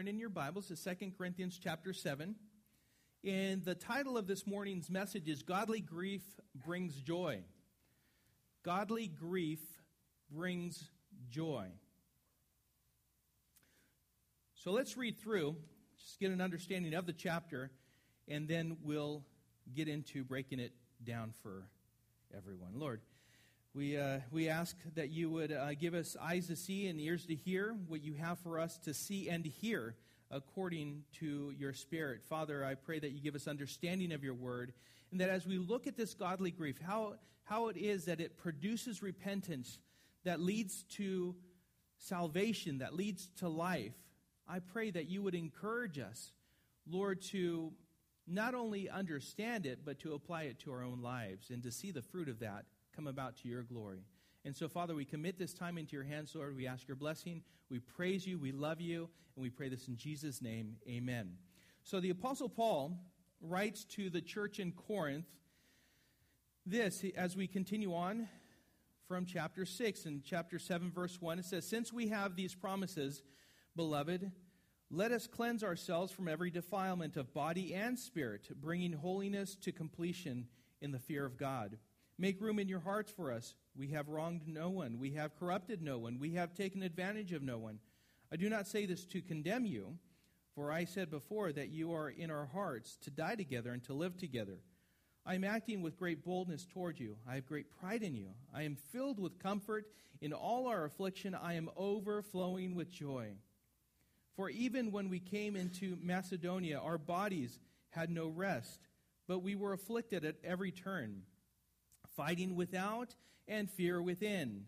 turn in your Bibles to 2 Corinthians chapter 7. And the title of this morning's message is Godly Grief Brings Joy. Godly grief brings joy. So let's read through, just get an understanding of the chapter, and then we'll get into breaking it down for everyone. Lord, we, uh, we ask that you would uh, give us eyes to see and ears to hear what you have for us to see and hear according to your Spirit. Father, I pray that you give us understanding of your word, and that as we look at this godly grief, how, how it is that it produces repentance that leads to salvation, that leads to life, I pray that you would encourage us, Lord, to not only understand it, but to apply it to our own lives and to see the fruit of that come about to your glory. And so, Father, we commit this time into your hands, Lord. We ask your blessing. We praise you. We love you. And we pray this in Jesus' name. Amen. So, the Apostle Paul writes to the church in Corinth this as we continue on from chapter 6. and chapter 7, verse 1, it says, Since we have these promises, beloved, let us cleanse ourselves from every defilement of body and spirit, bringing holiness to completion in the fear of God. Make room in your hearts for us. We have wronged no one. We have corrupted no one. We have taken advantage of no one. I do not say this to condemn you, for I said before that you are in our hearts to die together and to live together. I am acting with great boldness toward you. I have great pride in you. I am filled with comfort. In all our affliction, I am overflowing with joy. For even when we came into Macedonia, our bodies had no rest, but we were afflicted at every turn fighting without and fear within.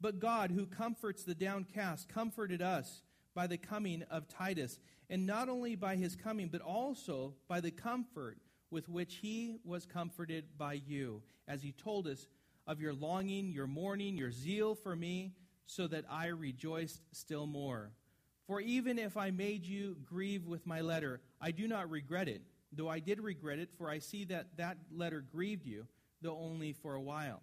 But God, who comforts the downcast, comforted us by the coming of Titus, and not only by his coming, but also by the comfort with which he was comforted by you, as he told us of your longing, your mourning, your zeal for me, so that I rejoiced still more. For even if I made you grieve with my letter, I do not regret it, though I did regret it, for I see that that letter grieved you though only for a while.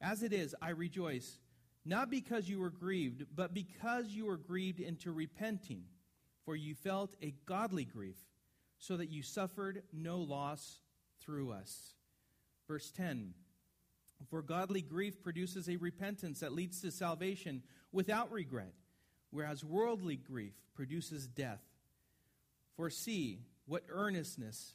As it is, I rejoice, not because you were grieved, but because you were grieved into repenting, for you felt a godly grief, so that you suffered no loss through us. Verse 10 For godly grief produces a repentance that leads to salvation without regret, whereas worldly grief produces death. For see what earnestness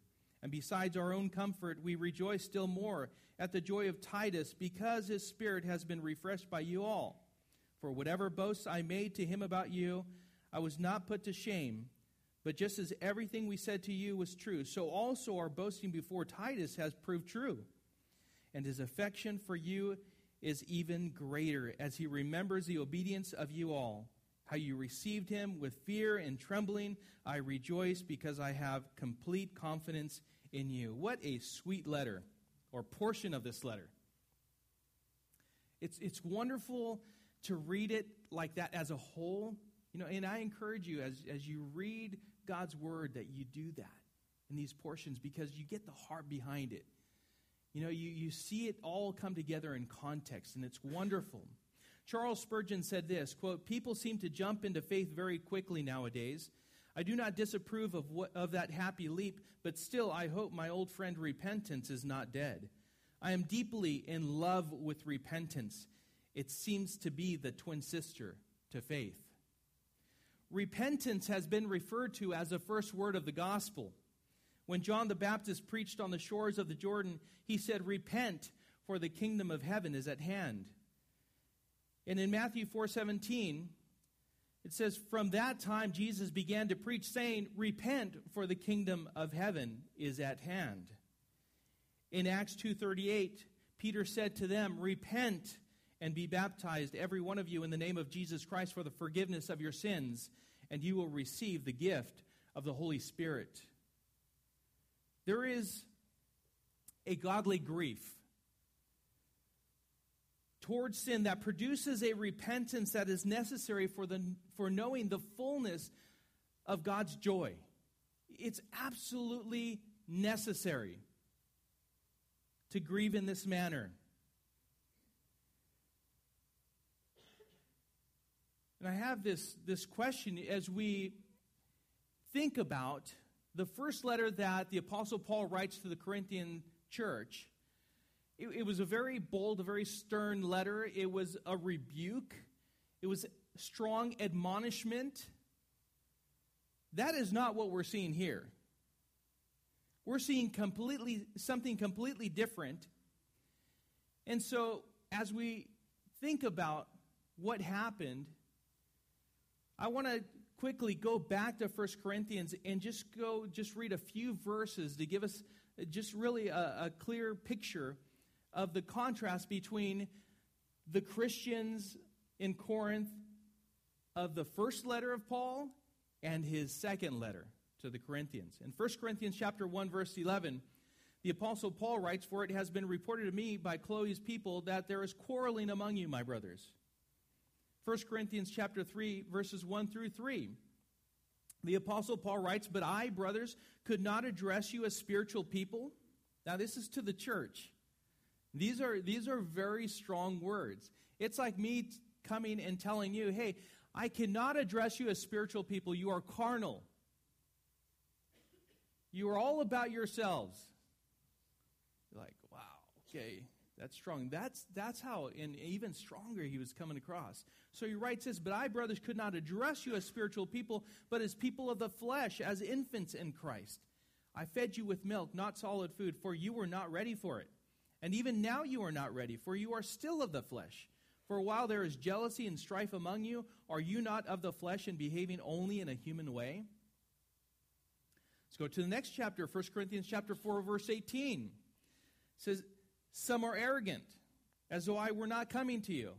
And besides our own comfort, we rejoice still more at the joy of Titus because his spirit has been refreshed by you all. For whatever boasts I made to him about you, I was not put to shame. But just as everything we said to you was true, so also our boasting before Titus has proved true. And his affection for you is even greater as he remembers the obedience of you all how you received him with fear and trembling. I rejoice because I have complete confidence in you. What a sweet letter, or portion of this letter. It's, it's wonderful to read it like that as a whole. You know, and I encourage you as, as you read God's word that you do that in these portions because you get the heart behind it. You know, you, you see it all come together in context, and it's wonderful. Charles Spurgeon said this quote, People seem to jump into faith very quickly nowadays. I do not disapprove of, what, of that happy leap, but still I hope my old friend repentance is not dead. I am deeply in love with repentance. It seems to be the twin sister to faith. Repentance has been referred to as the first word of the gospel. When John the Baptist preached on the shores of the Jordan, he said, Repent, for the kingdom of heaven is at hand. And in Matthew 4:17, it says, From that time Jesus began to preach, saying, Repent, for the kingdom of heaven is at hand. In Acts 2:38, Peter said to them, Repent and be baptized, every one of you, in the name of Jesus Christ for the forgiveness of your sins, and you will receive the gift of the Holy Spirit. There is a godly grief towards sin that produces a repentance that is necessary for, the, for knowing the fullness of God's joy. It's absolutely necessary to grieve in this manner. And I have this, this question as we think about the first letter that the Apostle Paul writes to the Corinthian church. It, it was a very bold, a very stern letter. It was a rebuke, it was strong admonishment. That is not what we're seeing here. We're seeing completely something completely different. And so as we think about what happened, I want to quickly go back to 1 Corinthians and just go just read a few verses to give us just really a, a clear picture of the contrast between the Christians in Corinth of the first letter of Paul and his second letter to the Corinthians. In 1 Corinthians chapter 1 verse 11, the apostle Paul writes, "For it has been reported to me by Chloe's people that there is quarreling among you, my brothers." 1 Corinthians chapter 3 verses 1 through 3. The apostle Paul writes, "But I, brothers, could not address you as spiritual people." Now this is to the church. These are these are very strong words. It's like me coming and telling you, "Hey, I cannot address you as spiritual people. You are carnal. You are all about yourselves." You're like, "Wow, okay, that's strong." That's that's how and even stronger he was coming across. So he writes this, But I, brothers, could not address you as spiritual people, but as people of the flesh, as infants in Christ. I fed you with milk, not solid food, for you were not ready for it. And even now you are not ready, for you are still of the flesh. For while there is jealousy and strife among you, are you not of the flesh and behaving only in a human way? Let's go to the next chapter, 1 Corinthians chapter 4, verse 18. It says, Some are arrogant, as though I were not coming to you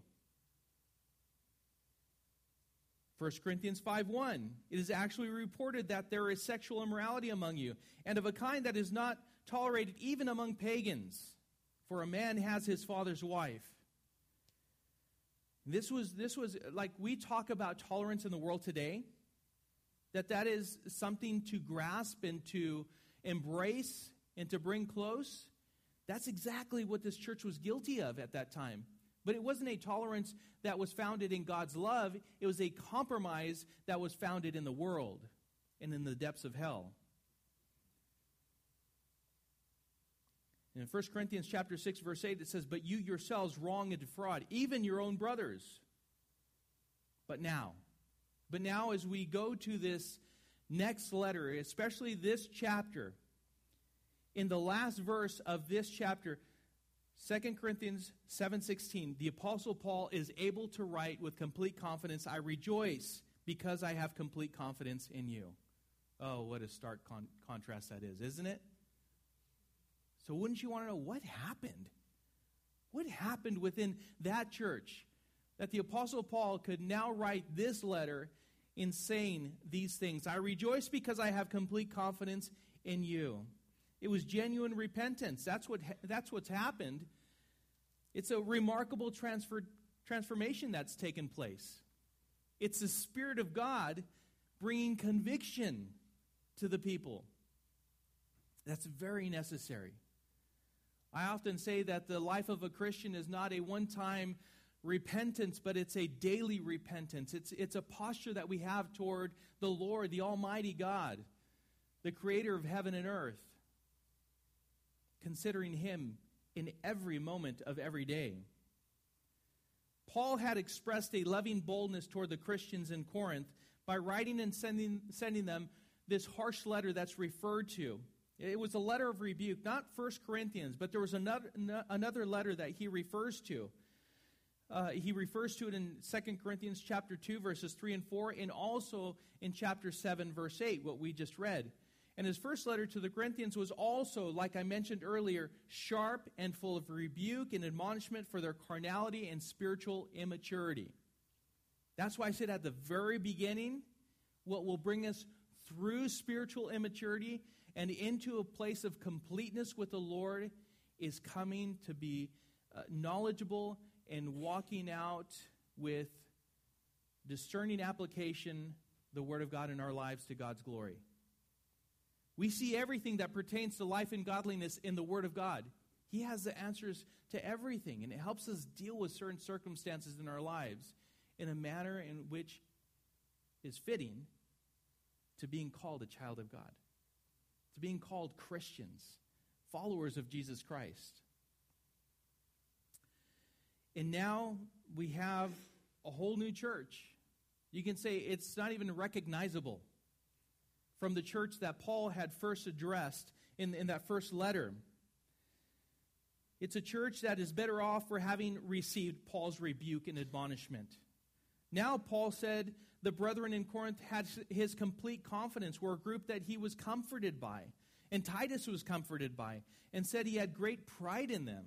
1 Corinthians 5:1 It is actually reported that there is sexual immorality among you and of a kind that is not tolerated even among pagans for a man has his father's wife. This was this was like we talk about tolerance in the world today that that is something to grasp and to embrace and to bring close. That's exactly what this church was guilty of at that time. But it wasn't a tolerance that was founded in God's love, it was a compromise that was founded in the world and in the depths of hell. In 1 Corinthians chapter 6 verse 8 it says, "But you yourselves wrong and defraud even your own brothers." But now, but now as we go to this next letter, especially this chapter, in the last verse of this chapter, 2 Corinthians 7:16 the apostle Paul is able to write with complete confidence I rejoice because I have complete confidence in you. Oh, what a stark con- contrast that is, isn't it? So wouldn't you want to know what happened? What happened within that church that the apostle Paul could now write this letter in saying these things? I rejoice because I have complete confidence in you. It was genuine repentance. That's, what, that's what's happened. It's a remarkable transfer, transformation that's taken place. It's the Spirit of God bringing conviction to the people. That's very necessary. I often say that the life of a Christian is not a one time repentance, but it's a daily repentance. It's, it's a posture that we have toward the Lord, the Almighty God, the creator of heaven and earth considering him in every moment of every day. Paul had expressed a loving boldness toward the Christians in Corinth by writing and sending, sending them this harsh letter that's referred to. It was a letter of rebuke, not First Corinthians, but there was another, another letter that he refers to. Uh, he refers to it in 2 Corinthians chapter 2, verses 3 and 4, and also in chapter 7, verse 8, what we just read. And his first letter to the Corinthians was also, like I mentioned earlier, sharp and full of rebuke and admonishment for their carnality and spiritual immaturity. That's why I said at the very beginning, what will bring us through spiritual immaturity and into a place of completeness with the Lord is coming to be uh, knowledgeable and walking out with discerning application the Word of God in our lives to God's glory. We see everything that pertains to life and godliness in the Word of God. He has the answers to everything, and it helps us deal with certain circumstances in our lives in a manner in which is fitting to being called a child of God, to being called Christians, followers of Jesus Christ. And now we have a whole new church. You can say it's not even recognizable from the church that Paul had first addressed in, in that first letter. It's a church that is better off for having received Paul's rebuke and admonishment. Now, Paul said the brethren in Corinth had his complete confidence, were a group that he was comforted by, and Titus was comforted by, and said he had great pride in them.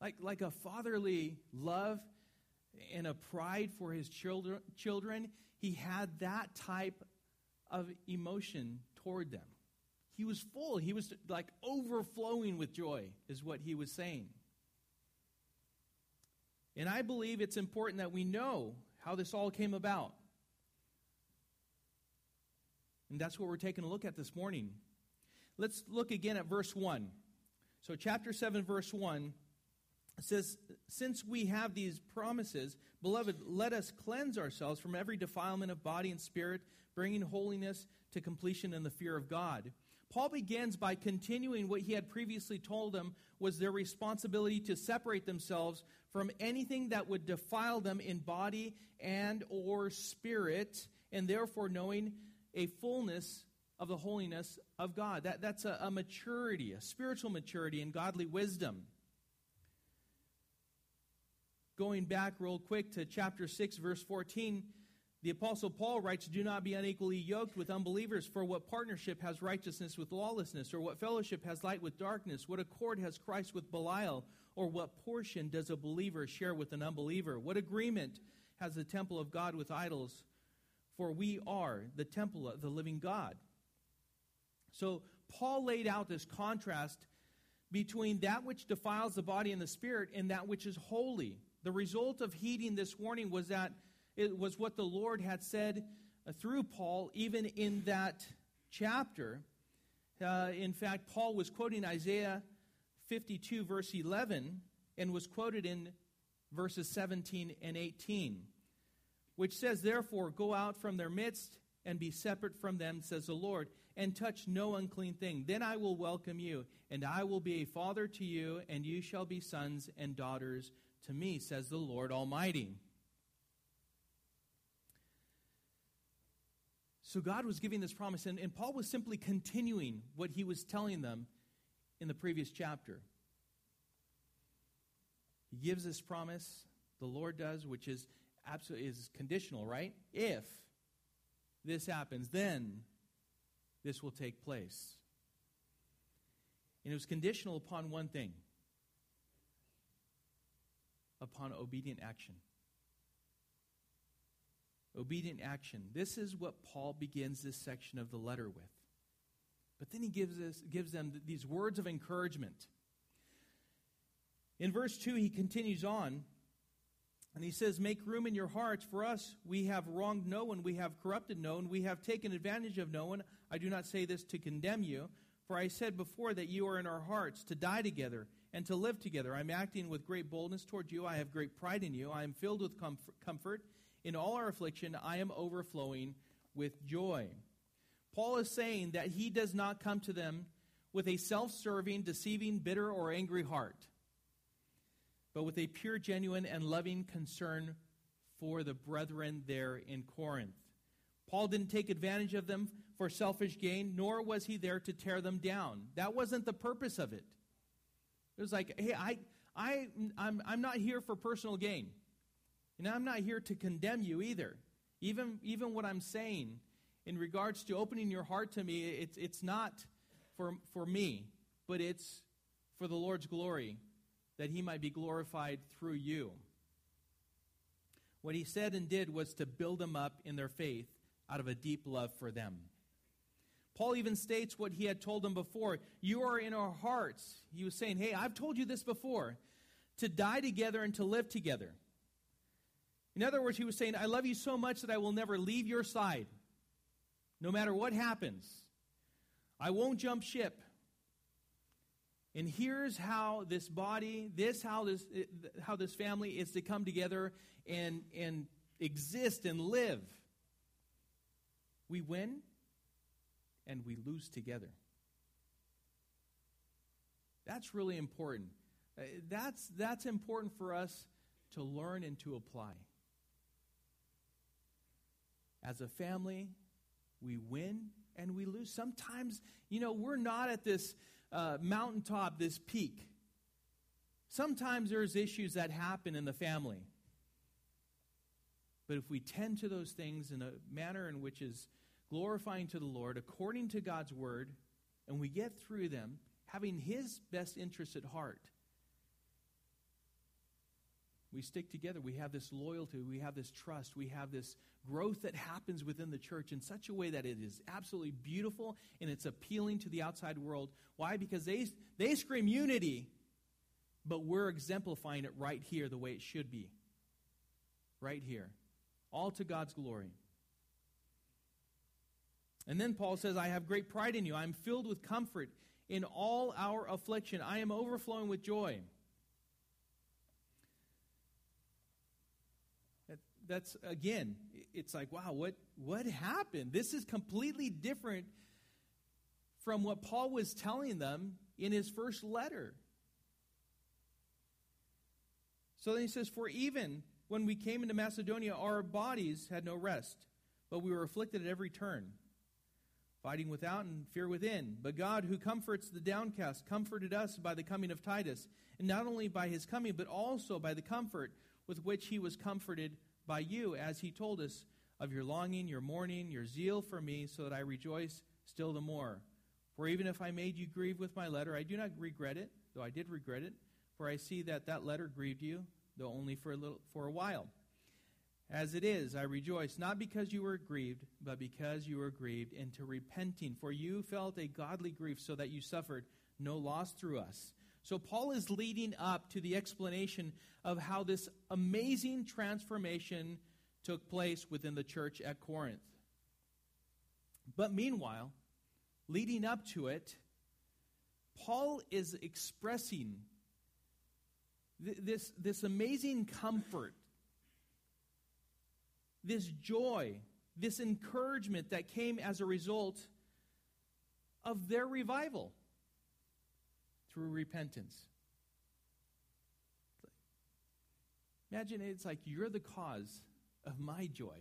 Like, like a fatherly love and a pride for his children, children, he had that type of emotion toward them. He was full. He was like overflowing with joy, is what he was saying. And I believe it's important that we know how this all came about. And that's what we're taking a look at this morning. Let's look again at verse 1. So, chapter 7, verse 1 says, Since we have these promises, beloved, let us cleanse ourselves from every defilement of body and spirit, bringing holiness to completion in the fear of God. Paul begins by continuing what he had previously told them was their responsibility to separate themselves from anything that would defile them in body and or spirit and therefore knowing a fullness of the holiness of God. That, that's a, a maturity, a spiritual maturity and godly wisdom. Going back real quick to chapter 6, verse 14, the Apostle Paul writes, Do not be unequally yoked with unbelievers, for what partnership has righteousness with lawlessness, or what fellowship has light with darkness? What accord has Christ with Belial? Or what portion does a believer share with an unbeliever? What agreement has the temple of God with idols? For we are the temple of the living God. So Paul laid out this contrast between that which defiles the body and the spirit and that which is holy. The result of heeding this warning was that it was what the Lord had said uh, through Paul, even in that chapter. Uh, in fact, Paul was quoting Isaiah 52, verse 11, and was quoted in verses 17 and 18, which says, Therefore, go out from their midst and be separate from them, says the Lord, and touch no unclean thing. Then I will welcome you, and I will be a father to you, and you shall be sons and daughters to me, says the Lord Almighty. So God was giving this promise, and, and Paul was simply continuing what he was telling them in the previous chapter. He gives this promise, the Lord does, which is absolutely is conditional, right? If this happens, then this will take place. And it was conditional upon one thing upon obedient action obedient action. This is what Paul begins this section of the letter with. But then he gives, us, gives them these words of encouragement. In verse 2, he continues on, and he says, Make room in your hearts for us. We have wronged no one, we have corrupted no one, we have taken advantage of no one. I do not say this to condemn you, for I said before that you are in our hearts to die together and to live together. I'm acting with great boldness toward you. I have great pride in you. I am filled with comfort in all our affliction, I am overflowing with joy. Paul is saying that he does not come to them with a self serving, deceiving, bitter, or angry heart, but with a pure, genuine, and loving concern for the brethren there in Corinth. Paul didn't take advantage of them for selfish gain, nor was he there to tear them down. That wasn't the purpose of it. It was like, hey, I, I, I'm, I'm not here for personal gain. And I'm not here to condemn you either. Even, even what I'm saying in regards to opening your heart to me, it's, it's not for, for me, but it's for the Lord's glory, that he might be glorified through you. What he said and did was to build them up in their faith out of a deep love for them. Paul even states what he had told them before You are in our hearts. He was saying, Hey, I've told you this before to die together and to live together. In other words, he was saying, I love you so much that I will never leave your side, no matter what happens. I won't jump ship. And here's how this body, this how this how this family is to come together and and exist and live. We win and we lose together. That's really important. Uh, that's, that's important for us to learn and to apply. As a family, we win and we lose. Sometimes, you know, we're not at this uh, mountaintop, this peak. Sometimes there's issues that happen in the family. But if we tend to those things in a manner in which is glorifying to the Lord according to God's word, and we get through them having His best interest at heart, we stick together. We have this loyalty. We have this trust. We have this growth that happens within the church in such a way that it is absolutely beautiful and it's appealing to the outside world. Why? Because they, they scream unity, but we're exemplifying it right here the way it should be. Right here. All to God's glory. And then Paul says, I have great pride in you. I am filled with comfort in all our affliction. I am overflowing with joy. That's again, it's like, wow, what what happened? This is completely different from what Paul was telling them in his first letter. So then he says, For even when we came into Macedonia, our bodies had no rest, but we were afflicted at every turn, fighting without and fear within. But God, who comforts the downcast, comforted us by the coming of Titus, and not only by his coming, but also by the comfort with which he was comforted by you, as he told us of your longing, your mourning, your zeal for me, so that I rejoice still the more. For even if I made you grieve with my letter, I do not regret it, though I did regret it, for I see that that letter grieved you, though only for a little for a while. As it is, I rejoice, not because you were grieved, but because you were grieved into repenting. For you felt a godly grief, so that you suffered no loss through us. So, Paul is leading up to the explanation of how this amazing transformation took place within the church at Corinth. But meanwhile, leading up to it, Paul is expressing th- this, this amazing comfort, this joy, this encouragement that came as a result of their revival through repentance. Imagine it's like you're the cause of my joy.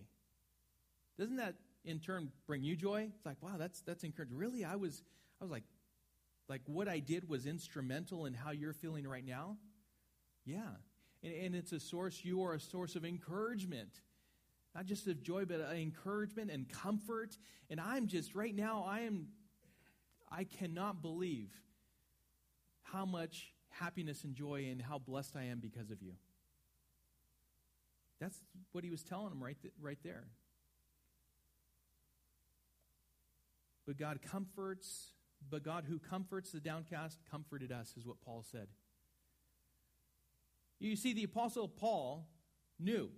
Doesn't that in turn bring you joy? It's like, wow, that's that's encouraging. Really, I was I was like like what I did was instrumental in how you're feeling right now? Yeah. And, and it's a source, you are a source of encouragement. Not just of joy, but uh, encouragement and comfort. And I'm just right now, I am I cannot believe how much happiness and joy and how blessed I am because of you. That's what he was telling them right, th- right there. But God comforts, but God who comforts the downcast comforted us, is what Paul said. You see, the Apostle Paul knew.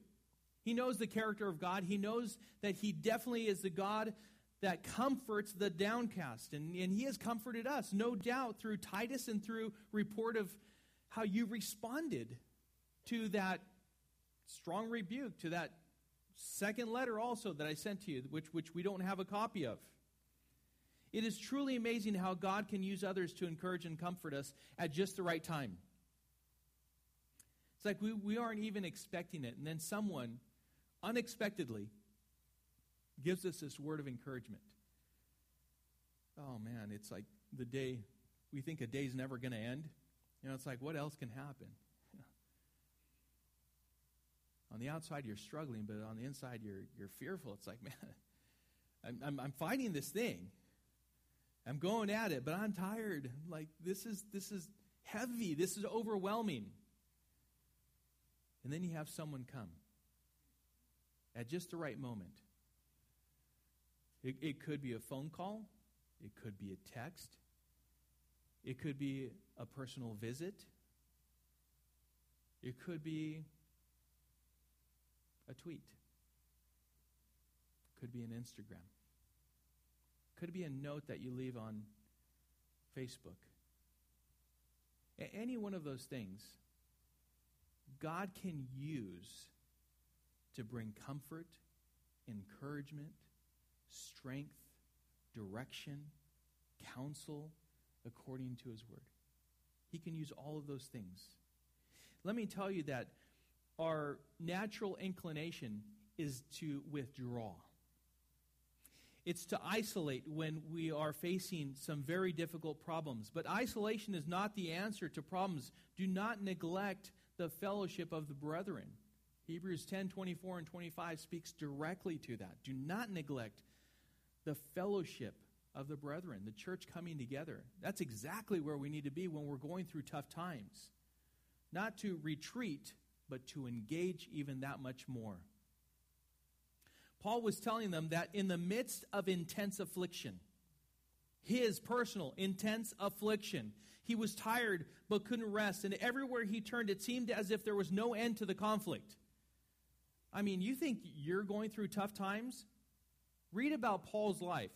He knows the character of God. He knows that he definitely is the God that comforts the downcast. And, and he has comforted us, no doubt, through Titus and through report of how you responded to that strong rebuke, to that second letter also that I sent to you, which, which we don't have a copy of. It is truly amazing how God can use others to encourage and comfort us at just the right time. It's like we, we aren't even expecting it, and then someone unexpectedly gives us this word of encouragement. Oh man, it's like the day, we think a day's never going to end. You know, it's like, what else can happen? On the outside, you're struggling, but on the inside, you're, you're fearful. It's like, man, I'm, I'm, I'm fighting this thing. I'm going at it, but I'm tired. Like, this is, this is heavy. This is overwhelming. And then you have someone come at just the right moment It, it could be a phone call, it could be a text, it could be a personal visit, it could be a tweet, could be an Instagram, could be a note that you leave on Facebook. Any one of those things, God can use to bring comfort, encouragement, strength, direction, counsel according to his word. He can use all of those things. Let me tell you that our natural inclination is to withdraw. It's to isolate when we are facing some very difficult problems. But isolation is not the answer to problems. Do not neglect the fellowship of the brethren. Hebrews 10 24 and 25 speaks directly to that. Do not neglect the fellowship of the brethren, the church coming together. That's exactly where we need to be when we're going through tough times. Not to retreat, but to engage even that much more. Paul was telling them that in the midst of intense affliction, his personal intense affliction, he was tired but couldn't rest, and everywhere he turned, it seemed as if there was no end to the conflict. I mean, you think you're going through tough times? Read about Paul's life.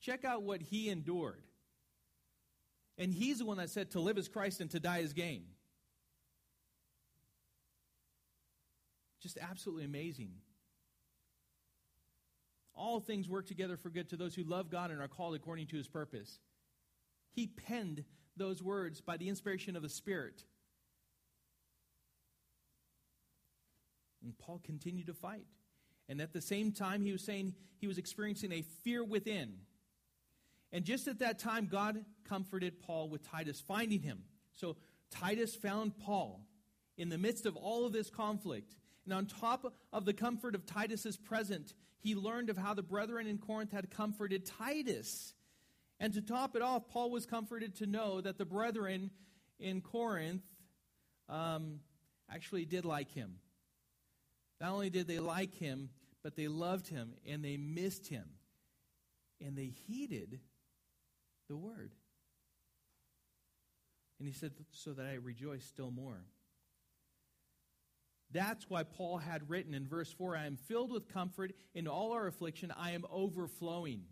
Check out what he endured. And he's the one that said to live as Christ and to die as gain. Just absolutely amazing. All things work together for good to those who love God and are called according to his purpose. He penned those words by the inspiration of the Spirit. And Paul continued to fight. And at the same time, he was saying he was experiencing a fear within. And just at that time, God comforted Paul with Titus finding him. So Titus found Paul in the midst of all of this conflict. And on top of the comfort of Titus's present, he learned of how the brethren in Corinth had comforted Titus. And to top it off, Paul was comforted to know that the brethren in Corinth um, actually did like him. Not only did they like him, but they loved him and they missed him. And they heeded the word. And he said, So that I rejoice still more. That's why Paul had written in verse 4 I am filled with comfort in all our affliction, I am overflowing.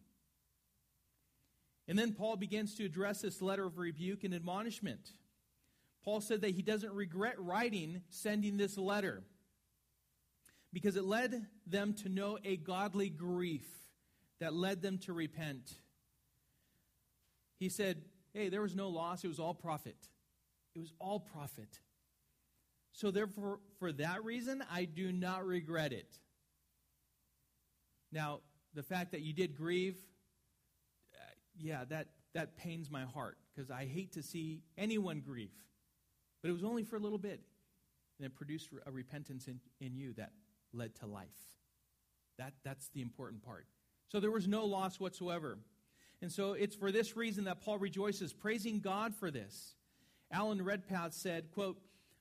And then Paul begins to address this letter of rebuke and admonishment. Paul said that he doesn't regret writing, sending this letter because it led them to know a godly grief that led them to repent. He said, Hey, there was no loss, it was all profit. It was all profit. So, therefore, for that reason, I do not regret it. Now, the fact that you did grieve, uh, yeah, that, that pains my heart because I hate to see anyone grieve. But it was only for a little bit. And it produced a repentance in, in you that led to life. That, that's the important part. So there was no loss whatsoever. And so it's for this reason that Paul rejoices, praising God for this. Alan Redpath said, quote,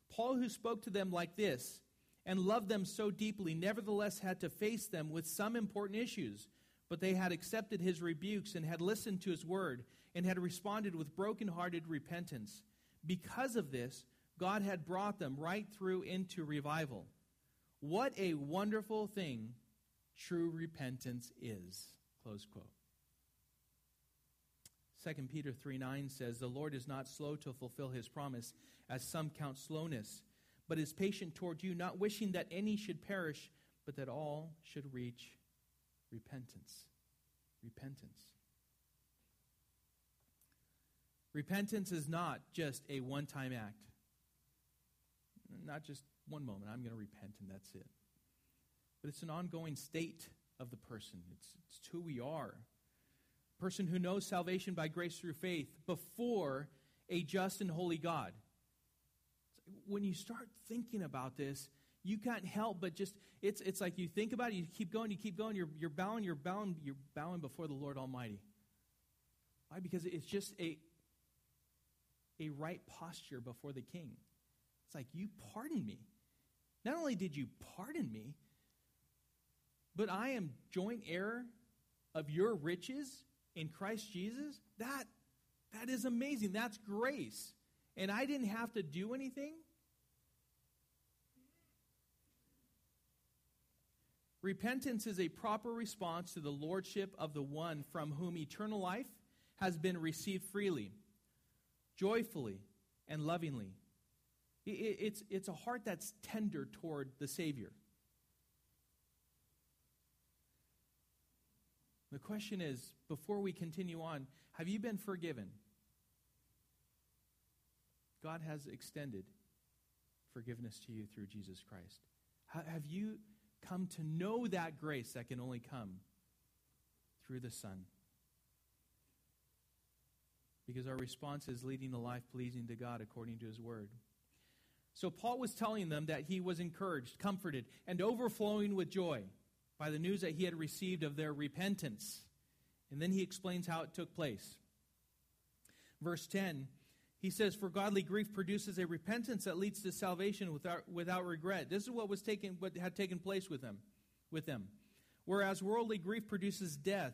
Paul, who spoke to them like this and loved them so deeply, nevertheless had to face them with some important issues. But they had accepted his rebukes and had listened to his word and had responded with broken-hearted repentance. Because of this, God had brought them right through into revival. What a wonderful thing true repentance is. Close quote. 2 Peter 3 9 says, The Lord is not slow to fulfill his promise, as some count slowness, but is patient toward you, not wishing that any should perish, but that all should reach repentance. Repentance. Repentance is not just a one time act, not just one moment, I'm going to repent and that's it. But it's an ongoing state of the person, it's, it's who we are. Person who knows salvation by grace through faith before a just and holy God. When you start thinking about this, you can't help but just it's it's like you think about it, you keep going, you keep going, you're you're bowing, you're bowing, you're bowing before the Lord Almighty. Why? Because it's just a a right posture before the King. It's like you pardon me. Not only did you pardon me, but I am joint heir of your riches in Christ Jesus, that that is amazing. That's grace. And I didn't have to do anything. Repentance is a proper response to the lordship of the one from whom eternal life has been received freely, joyfully, and lovingly. It's, it's a heart that's tender toward the Savior. The question is before we continue on, have you been forgiven? God has extended forgiveness to you through Jesus Christ. Have you come to know that grace that can only come through the Son? Because our response is leading a life pleasing to God according to His Word. So Paul was telling them that he was encouraged, comforted, and overflowing with joy by the news that he had received of their repentance. And then he explains how it took place. Verse 10, he says, For godly grief produces a repentance that leads to salvation without, without regret. This is what was taken, what had taken place with them, with them. Whereas worldly grief produces death.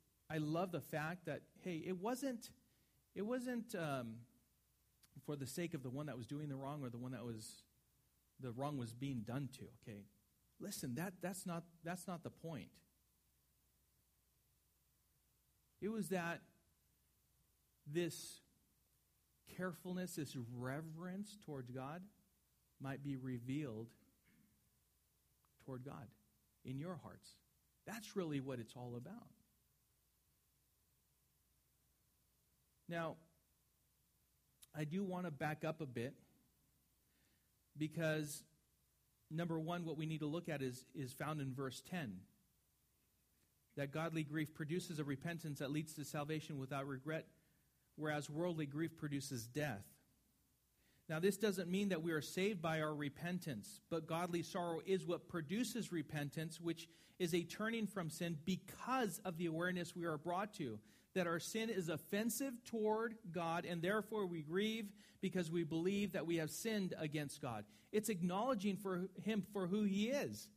I love the fact that, hey, it wasn't, it wasn't um, for the sake of the one that was doing the wrong or the one that was, the wrong was being done to, okay? Listen, that, that's, not, that's not the point. It was that this carefulness, this reverence towards God might be revealed toward God in your hearts. That's really what it's all about. Now, I do want to back up a bit because number one, what we need to look at is, is found in verse 10. That godly grief produces a repentance that leads to salvation without regret, whereas worldly grief produces death. Now, this doesn't mean that we are saved by our repentance, but godly sorrow is what produces repentance, which is a turning from sin because of the awareness we are brought to that our sin is offensive toward God, and therefore we grieve because we believe that we have sinned against God. It's acknowledging for Him for who He is.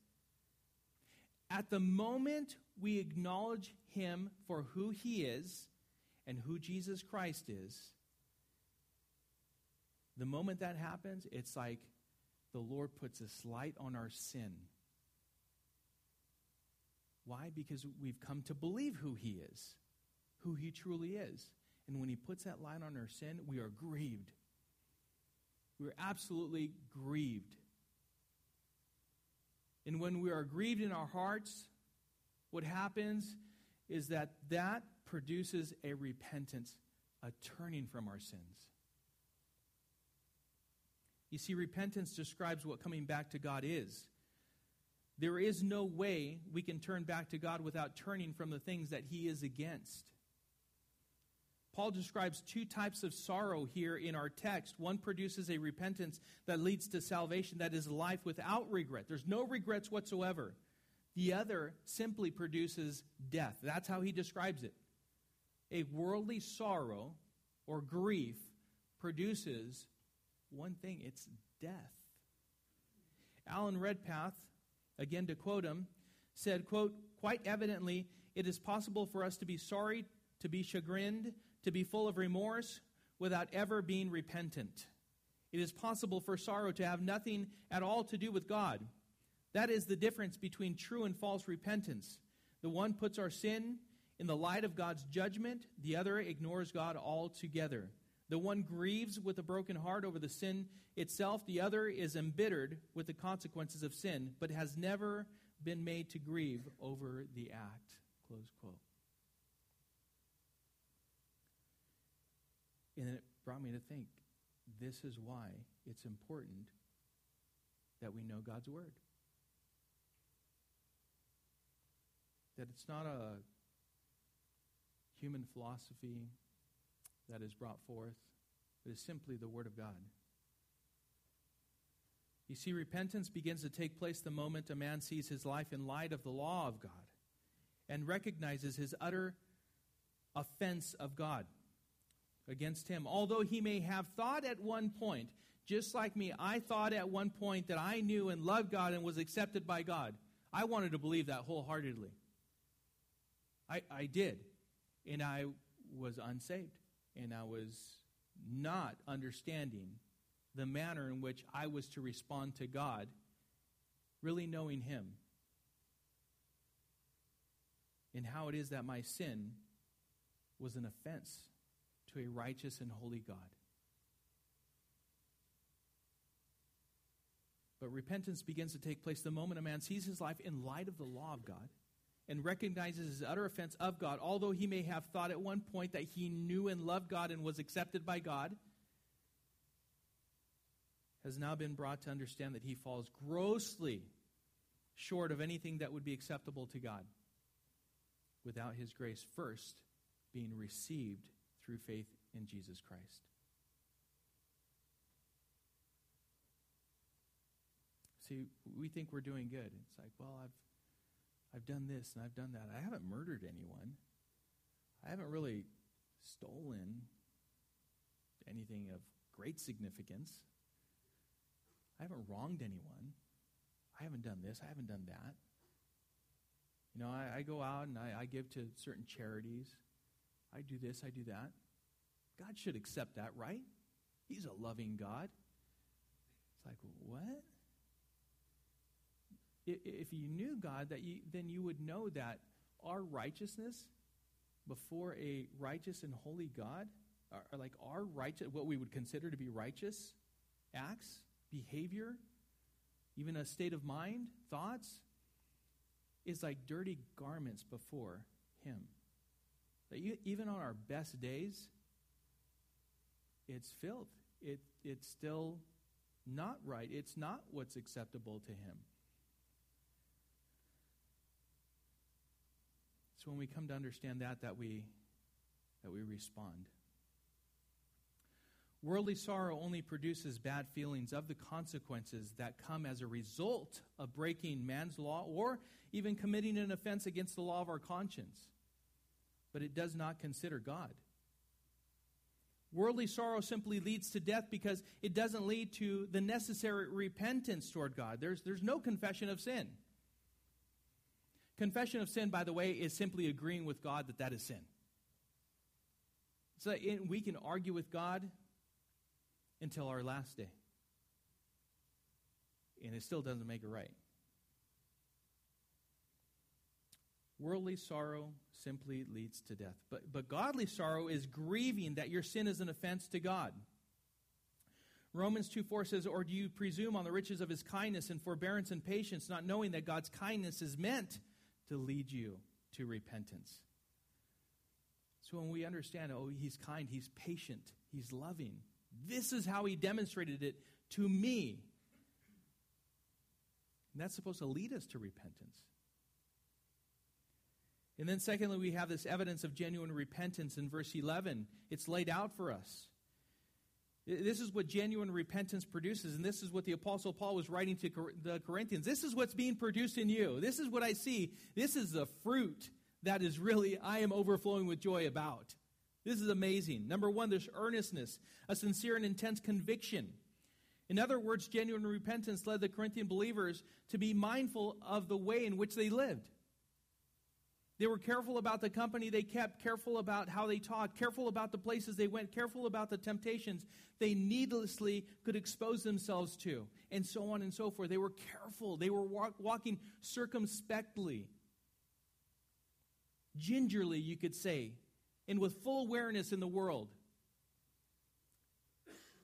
At the moment we acknowledge Him for who He is and who Jesus Christ is, the moment that happens, it's like the Lord puts a light on our sin. Why? Because we've come to believe who He is who he truly is. And when he puts that light on our sin, we are grieved. We're absolutely grieved. And when we are grieved in our hearts, what happens is that that produces a repentance, a turning from our sins. You see, repentance describes what coming back to God is. There is no way we can turn back to God without turning from the things that He is against. Paul describes two types of sorrow here in our text. One produces a repentance that leads to salvation, that is life without regret. There's no regrets whatsoever. The other simply produces death. That's how he describes it. A worldly sorrow or grief produces one thing it's death. Alan Redpath, again to quote him, said, quote, quite evidently, it is possible for us to be sorry, to be chagrined, to be full of remorse without ever being repentant. It is possible for sorrow to have nothing at all to do with God. That is the difference between true and false repentance. The one puts our sin in the light of God's judgment, the other ignores God altogether. The one grieves with a broken heart over the sin itself, the other is embittered with the consequences of sin, but has never been made to grieve over the act. Close quote. And then it brought me to think this is why it's important that we know God's Word. That it's not a human philosophy that is brought forth. But is simply the Word of God. You see, repentance begins to take place the moment a man sees his life in light of the law of God and recognizes his utter offense of God against him. Although he may have thought at one point, just like me, I thought at one point that I knew and loved God and was accepted by God. I wanted to believe that wholeheartedly. I, I did. And I was unsaved. And I was not understanding the manner in which I was to respond to God, really knowing Him. And how it is that my sin was an offense to a righteous and holy God. But repentance begins to take place the moment a man sees his life in light of the law of God and recognizes his utter offense of God, although he may have thought at one point that he knew and loved God and was accepted by God, has now been brought to understand that he falls grossly short of anything that would be acceptable to God without his grace first being received through faith in Jesus Christ. See, we think we're doing good. It's like, well, I've I've done this and I've done that. I haven't murdered anyone. I haven't really stolen anything of great significance. I haven't wronged anyone. I haven't done this. I haven't done that. You know, I, I go out and I, I give to certain charities. I do this, I do that. God should accept that, right? He's a loving God. It's like, what? If you knew God, that you, then you would know that our righteousness before a righteous and holy God, are, like our righteous, what we would consider to be righteous acts, behavior, even a state of mind, thoughts, is like dirty garments before Him. That you, even on our best days, it's filth. It, it's still not right. It's not what's acceptable to Him. So when we come to understand that, that we, that we respond. Worldly sorrow only produces bad feelings of the consequences that come as a result of breaking man's law or even committing an offense against the law of our conscience. But it does not consider God. Worldly sorrow simply leads to death because it doesn't lead to the necessary repentance toward God. There's, there's no confession of sin. Confession of sin, by the way, is simply agreeing with God that that is sin. So we can argue with God until our last day. And it still doesn't make it right. Worldly sorrow simply leads to death. But, but godly sorrow is grieving that your sin is an offense to God. Romans 2 4 says, Or do you presume on the riches of his kindness and forbearance and patience, not knowing that God's kindness is meant to lead you to repentance? So when we understand, oh, he's kind, he's patient, he's loving, this is how he demonstrated it to me. And that's supposed to lead us to repentance. And then, secondly, we have this evidence of genuine repentance in verse 11. It's laid out for us. This is what genuine repentance produces, and this is what the Apostle Paul was writing to the Corinthians. This is what's being produced in you. This is what I see. This is the fruit that is really, I am overflowing with joy about. This is amazing. Number one, there's earnestness, a sincere and intense conviction. In other words, genuine repentance led the Corinthian believers to be mindful of the way in which they lived. They were careful about the company they kept, careful about how they taught, careful about the places they went, careful about the temptations they needlessly could expose themselves to, and so on and so forth. They were careful. They were walk, walking circumspectly, gingerly, you could say, and with full awareness in the world.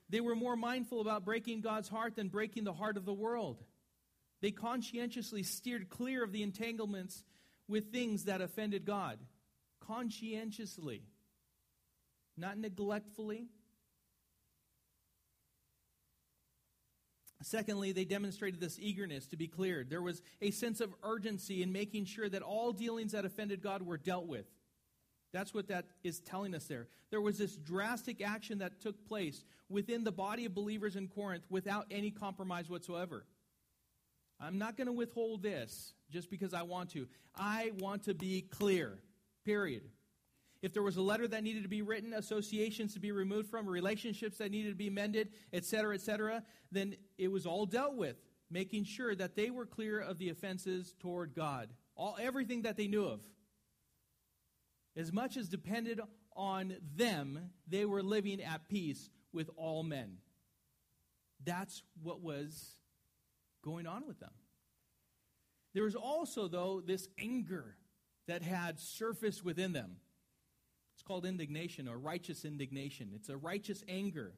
They were more mindful about breaking God's heart than breaking the heart of the world. They conscientiously steered clear of the entanglements with things that offended God. Conscientiously, not neglectfully. Secondly, they demonstrated this eagerness to be cleared. There was a sense of urgency in making sure that all dealings that offended God were dealt with. That's what that is telling us there. There was this drastic action that took place within the body of believers in Corinth without any compromise whatsoever. I'm not going to withhold this just because I want to. I want to be clear, period. If there was a letter that needed to be written, associations to be removed from, relationships that needed to be mended, etc., etc., then it was all dealt with, making sure that they were clear of the offenses toward God. All everything that they knew of. As much as depended on them, they were living at peace with all men. That's what was going on with them. There was also, though, this anger that had surfaced within them. It's called indignation or righteous indignation. It's a righteous anger.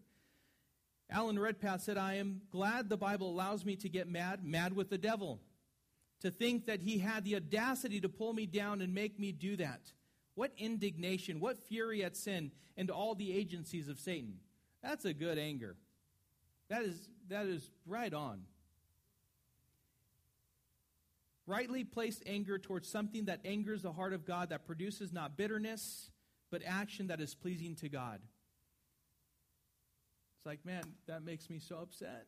Alan Redpath said, I am glad the Bible allows me to get mad, mad with the devil. To think that he had the audacity to pull me down and make me do that. What indignation, what fury at sin and all the agencies of Satan. That's a good anger. That is, that is right on. Rightly placed anger towards something that angers the heart of God, that produces not bitterness, but action that is pleasing to God. It's like, man, that makes me so upset.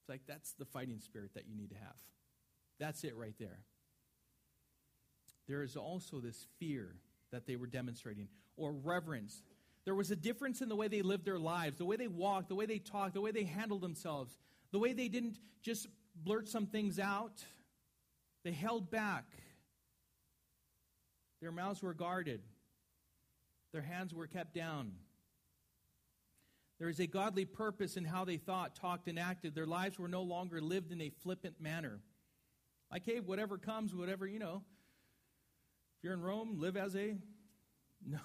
It's like, that's the fighting spirit that you need to have. That's it right there. There is also this fear that they were demonstrating, or reverence. There was a difference in the way they lived their lives, the way they walked, the way they talked, the way they handled themselves, the way they didn't just blurt some things out. They held back. Their mouths were guarded. Their hands were kept down. There is a godly purpose in how they thought, talked, and acted. Their lives were no longer lived in a flippant manner. Like, hey, whatever comes, whatever, you know. If you're in Rome, live as a. No,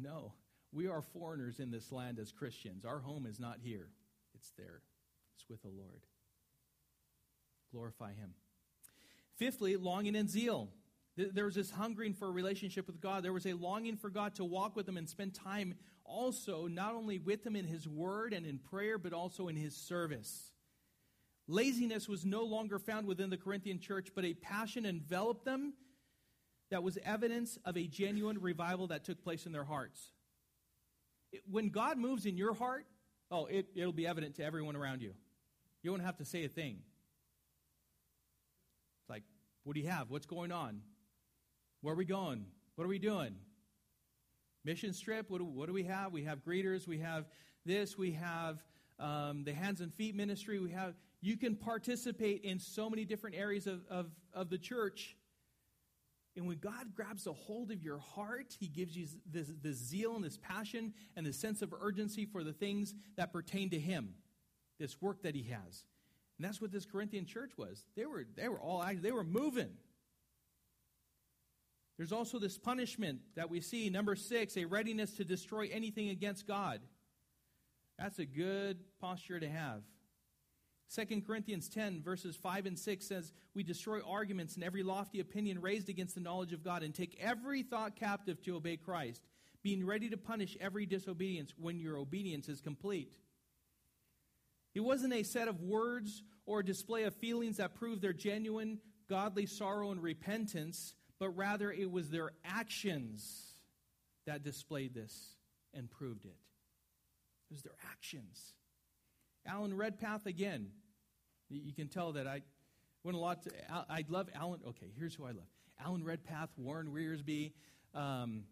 no. We are foreigners in this land as Christians. Our home is not here, it's there, it's with the Lord. Glorify Him. Fifthly, longing and zeal. There was this hungering for a relationship with God. There was a longing for God to walk with Him and spend time also, not only with Him in His Word and in prayer, but also in His service. Laziness was no longer found within the Corinthian church, but a passion enveloped them that was evidence of a genuine revival that took place in their hearts. When God moves in your heart, oh, it, it'll be evident to everyone around you. You won't have to say a thing. What do you have? What's going on? Where are we going? What are we doing? Mission trip? What do, what do we have? We have greeters. We have this. We have um, the hands and feet ministry. We have. You can participate in so many different areas of, of, of the church. And when God grabs a hold of your heart, He gives you this, this zeal and this passion and this sense of urgency for the things that pertain to Him, this work that He has. And that's what this Corinthian church was. They were, they were all they were moving. There's also this punishment that we see. Number six, a readiness to destroy anything against God. That's a good posture to have. 2 Corinthians 10, verses 5 and 6 says, We destroy arguments and every lofty opinion raised against the knowledge of God, and take every thought captive to obey Christ, being ready to punish every disobedience when your obedience is complete. It wasn't a set of words or a display of feelings that proved their genuine godly sorrow and repentance, but rather it was their actions that displayed this and proved it. It was their actions. Alan Redpath, again, you can tell that I went a lot to, I love Alan. Okay, here's who I love Alan Redpath, Warren Wiersbe, um,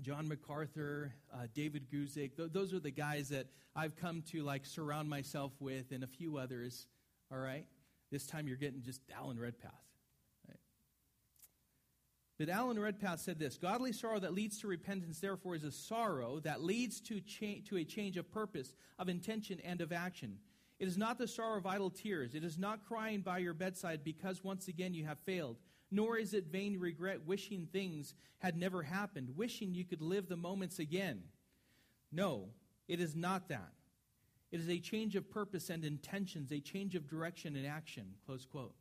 John MacArthur, uh, David Guzik. Th- those are the guys that I've come to like surround myself with, and a few others. All right, this time you're getting just Alan Redpath. But Alan Redpath said this: "Godly sorrow that leads to repentance, therefore, is a sorrow that leads to cha- to a change of purpose, of intention, and of action." It is not the sorrow of idle tears. It is not crying by your bedside because once again you have failed nor is it vain regret wishing things had never happened, wishing you could live the moments again. No, it is not that. It is a change of purpose and intentions, a change of direction and action. Close quote.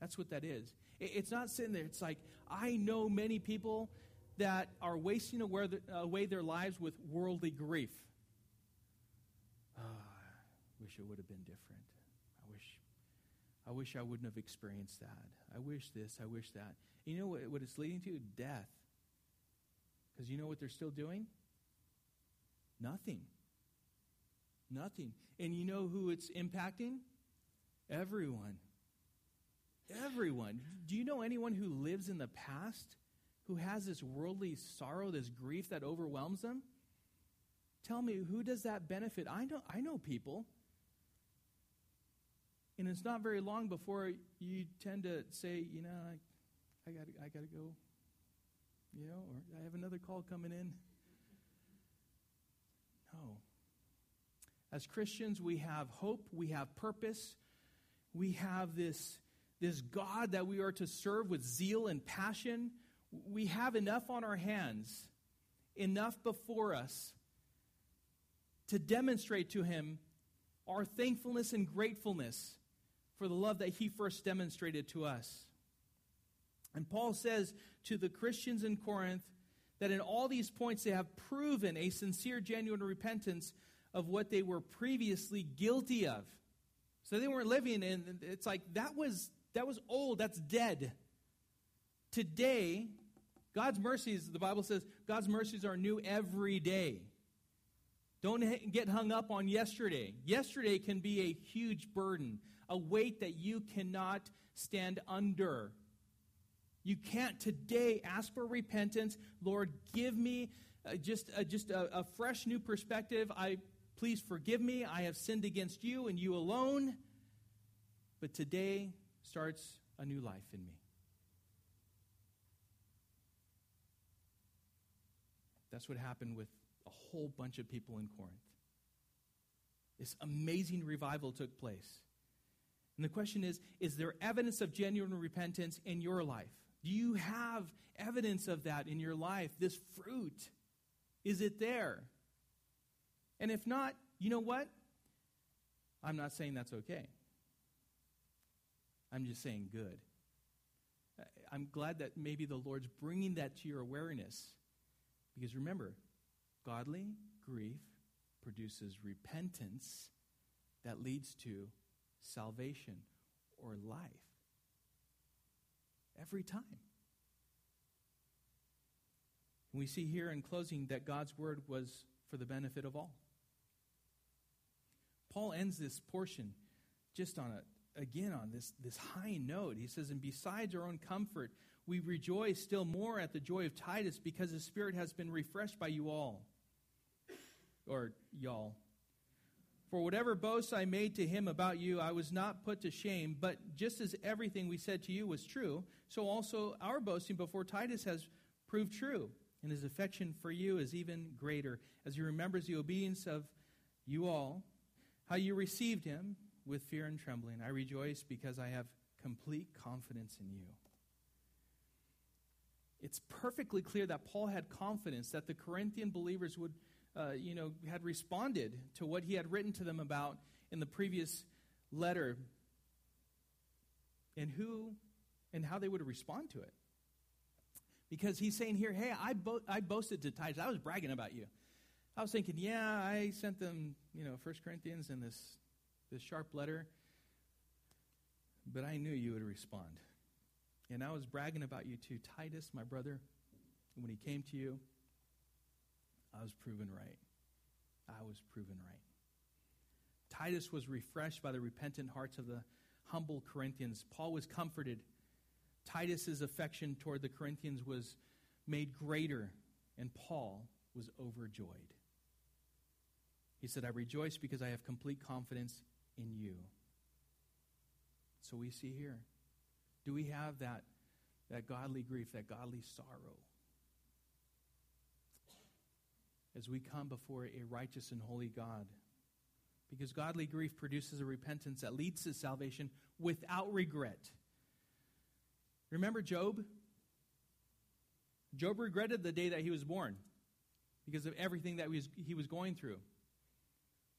That's what that is. It's not sitting there. It's like, I know many people that are wasting away their lives with worldly grief. Oh, I wish it would have been different. I wish, I wish I wouldn't have experienced that. I wish this, I wish that. You know what, what it's leading to? Death. Because you know what they're still doing? Nothing. Nothing. And you know who it's impacting? Everyone. Everyone. Do you know anyone who lives in the past who has this worldly sorrow, this grief that overwhelms them? Tell me, who does that benefit? I know, I know people. And it's not very long before you tend to say, you know, I, I got I gotta go, you know, or I have another call coming in. No. As Christians, we have hope, we have purpose, we have this, this God that we are to serve with zeal and passion. We have enough on our hands, enough before us to demonstrate to Him our thankfulness and gratefulness for the love that He first demonstrated to us. And Paul says to the Christians in Corinth that in all these points they have proven a sincere, genuine repentance of what they were previously guilty of. So they weren't living in it's like that was that was old, that's dead. Today, God's mercies, the Bible says, God's mercies are new every day. Don't get hung up on yesterday. Yesterday can be a huge burden, a weight that you cannot stand under. You can't today ask for repentance. Lord, give me uh, just, uh, just a, a fresh new perspective. I Please forgive me. I have sinned against you and you alone. But today starts a new life in me. That's what happened with a whole bunch of people in Corinth. This amazing revival took place. And the question is is there evidence of genuine repentance in your life? Do you have evidence of that in your life? This fruit, is it there? And if not, you know what? I'm not saying that's okay. I'm just saying good. I'm glad that maybe the Lord's bringing that to your awareness. Because remember, godly grief produces repentance that leads to salvation or life. Every time. we see here in closing that God's word was for the benefit of all. Paul ends this portion just on a, again on this, this high note. He says, And besides our own comfort, we rejoice still more at the joy of Titus because his spirit has been refreshed by you all. Or y'all. For whatever boasts I made to him about you, I was not put to shame, but just as everything we said to you was true, so also our boasting before Titus has proved true, and his affection for you is even greater, as he remembers the obedience of you all how you received him with fear and trembling. I rejoice because I have complete confidence in you. It's perfectly clear that Paul had confidence that the Corinthian believers would, uh, you know, had responded to what he had written to them about in the previous letter and who and how they would respond to it. Because he's saying here, hey, I, bo- I boasted to Titus. I was bragging about you. I was thinking, yeah, I sent them, you know, First Corinthians and this, this sharp letter, but I knew you would respond. And I was bragging about you to Titus, my brother. When he came to you, I was proven right. I was proven right. Titus was refreshed by the repentant hearts of the humble Corinthians. Paul was comforted. Titus's affection toward the Corinthians was made greater, and Paul was overjoyed. He said, I rejoice because I have complete confidence in you. So we see here. Do we have that, that godly grief, that godly sorrow? As we come before a righteous and holy God. Because godly grief produces a repentance that leads to salvation without regret. Remember Job? Job regretted the day that he was born because of everything that he was going through.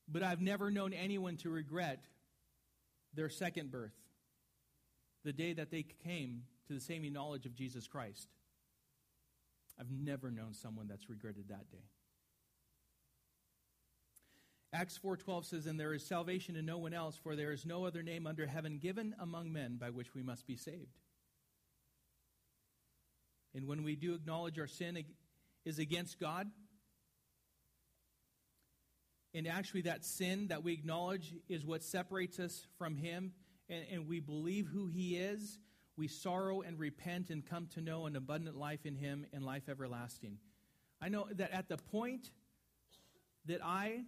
But I've never known anyone to regret their second birth, the day that they came to the saving knowledge of Jesus Christ. I've never known someone that's regretted that day. Acts 4:12 says and there is salvation in no one else for there is no other name under heaven given among men by which we must be saved. And when we do acknowledge our sin is against God. And actually, that sin that we acknowledge is what separates us from Him, and, and we believe who He is. We sorrow and repent and come to know an abundant life in Him and life everlasting. I know that at the point that I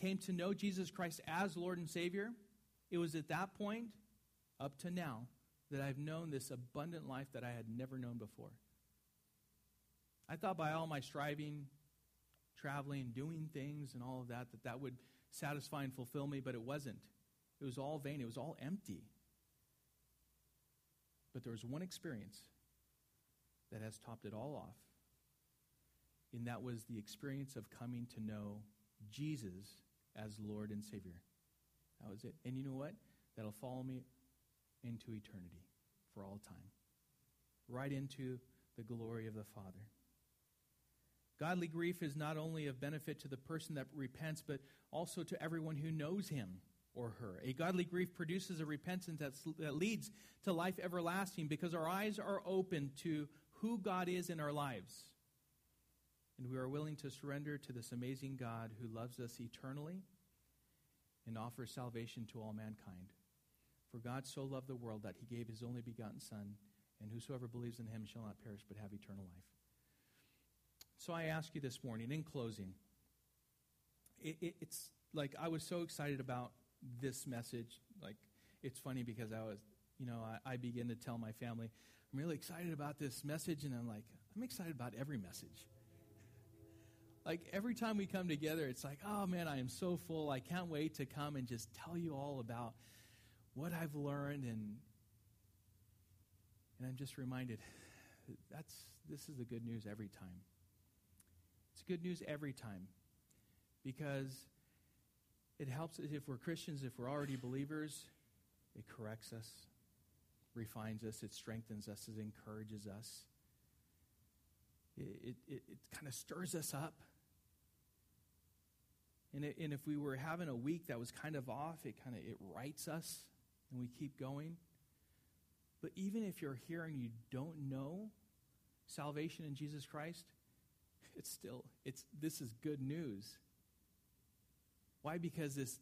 came to know Jesus Christ as Lord and Savior, it was at that point, up to now, that I've known this abundant life that I had never known before. I thought by all my striving, traveling, doing things, and all of that, that that would satisfy and fulfill me, but it wasn't. It was all vain, it was all empty. But there was one experience that has topped it all off, and that was the experience of coming to know Jesus as Lord and Savior. That was it. And you know what? That'll follow me into eternity for all time, right into the glory of the Father. Godly grief is not only of benefit to the person that repents, but also to everyone who knows him or her. A godly grief produces a repentance that leads to life everlasting because our eyes are open to who God is in our lives. And we are willing to surrender to this amazing God who loves us eternally and offers salvation to all mankind. For God so loved the world that he gave his only begotten Son, and whosoever believes in him shall not perish but have eternal life. So I ask you this morning, in closing, it, it, it's like I was so excited about this message. Like, it's funny because I was, you know, I, I begin to tell my family, I'm really excited about this message, and I'm like, I'm excited about every message. Like, every time we come together, it's like, oh man, I am so full. I can't wait to come and just tell you all about what I've learned and and I'm just reminded that's this is the good news every time. It's good news every time because it helps if we're Christians, if we're already believers, it corrects us, refines us, it strengthens us, it encourages us. It, it, it kind of stirs us up. And, it, and if we were having a week that was kind of off, it kind of it rights us and we keep going. But even if you're here and you don't know salvation in Jesus Christ, it's still it's this is good news. Why? Because this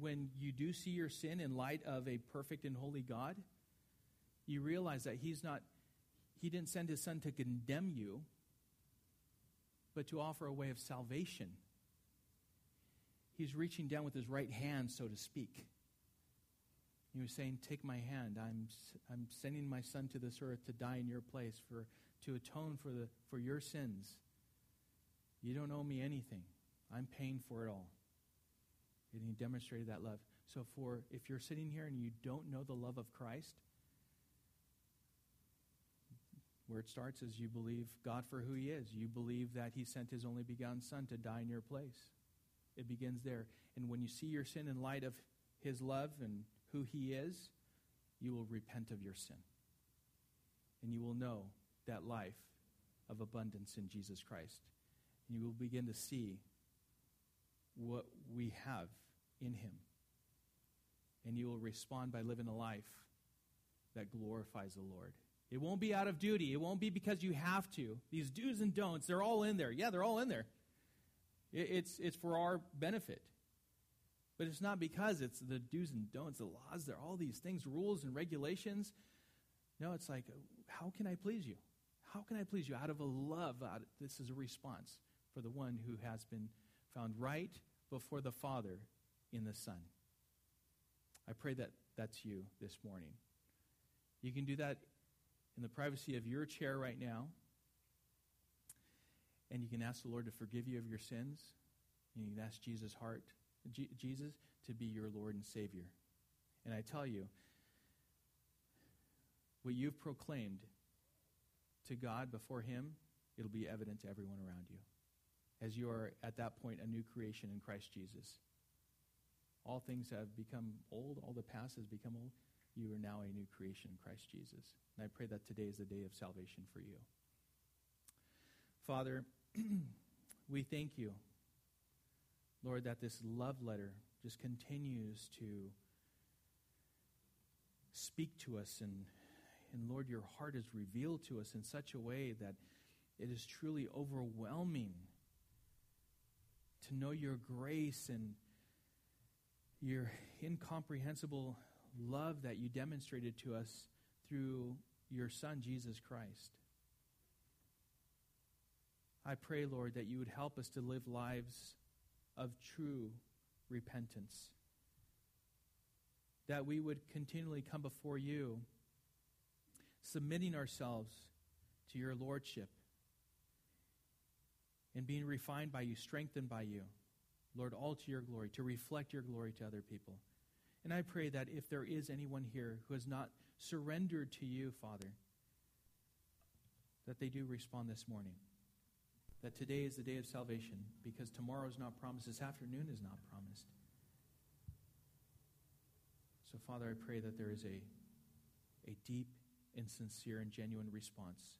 when you do see your sin in light of a perfect and holy God, you realize that he's not he didn't send his son to condemn you, but to offer a way of salvation. He's reaching down with his right hand, so to speak. He was saying, Take my hand. I'm, I'm sending my son to this earth to die in your place, for, to atone for, the, for your sins. You don't owe me anything. I'm paying for it all. And he demonstrated that love. So for if you're sitting here and you don't know the love of Christ, where it starts is you believe God for who he is. You believe that he sent his only begotten son to die in your place. It begins there. And when you see your sin in light of his love and who he is, you will repent of your sin. And you will know that life of abundance in Jesus Christ. And you will begin to see what we have in him. And you will respond by living a life that glorifies the Lord. It won't be out of duty. It won't be because you have to. These do's and don'ts, they're all in there. Yeah, they're all in there. It's, it's for our benefit. But it's not because it's the do's and don'ts, the laws, there are all these things, rules and regulations. No, it's like, how can I please you? How can I please you? Out of a love, of, this is a response for the one who has been found right before the Father in the Son. I pray that that's you this morning. You can do that in the privacy of your chair right now. And you can ask the Lord to forgive you of your sins. And you can ask Jesus' heart G- Jesus to be your Lord and Savior. And I tell you, what you've proclaimed to God before Him, it'll be evident to everyone around you. As you are at that point a new creation in Christ Jesus. All things have become old, all the past has become old. You are now a new creation in Christ Jesus. And I pray that today is the day of salvation for you. Father, we thank you Lord, that this love letter just continues to speak to us and and Lord, your heart is revealed to us in such a way that it is truly overwhelming to know your grace and your incomprehensible love that you demonstrated to us through your Son, Jesus Christ. I pray, Lord, that you would help us to live lives of true repentance. That we would continually come before you, submitting ourselves to your Lordship and being refined by you, strengthened by you. Lord, all to your glory, to reflect your glory to other people. And I pray that if there is anyone here who has not surrendered to you, Father, that they do respond this morning. That today is the day of salvation because tomorrow is not promised, this afternoon is not promised. So, Father, I pray that there is a, a deep and sincere and genuine response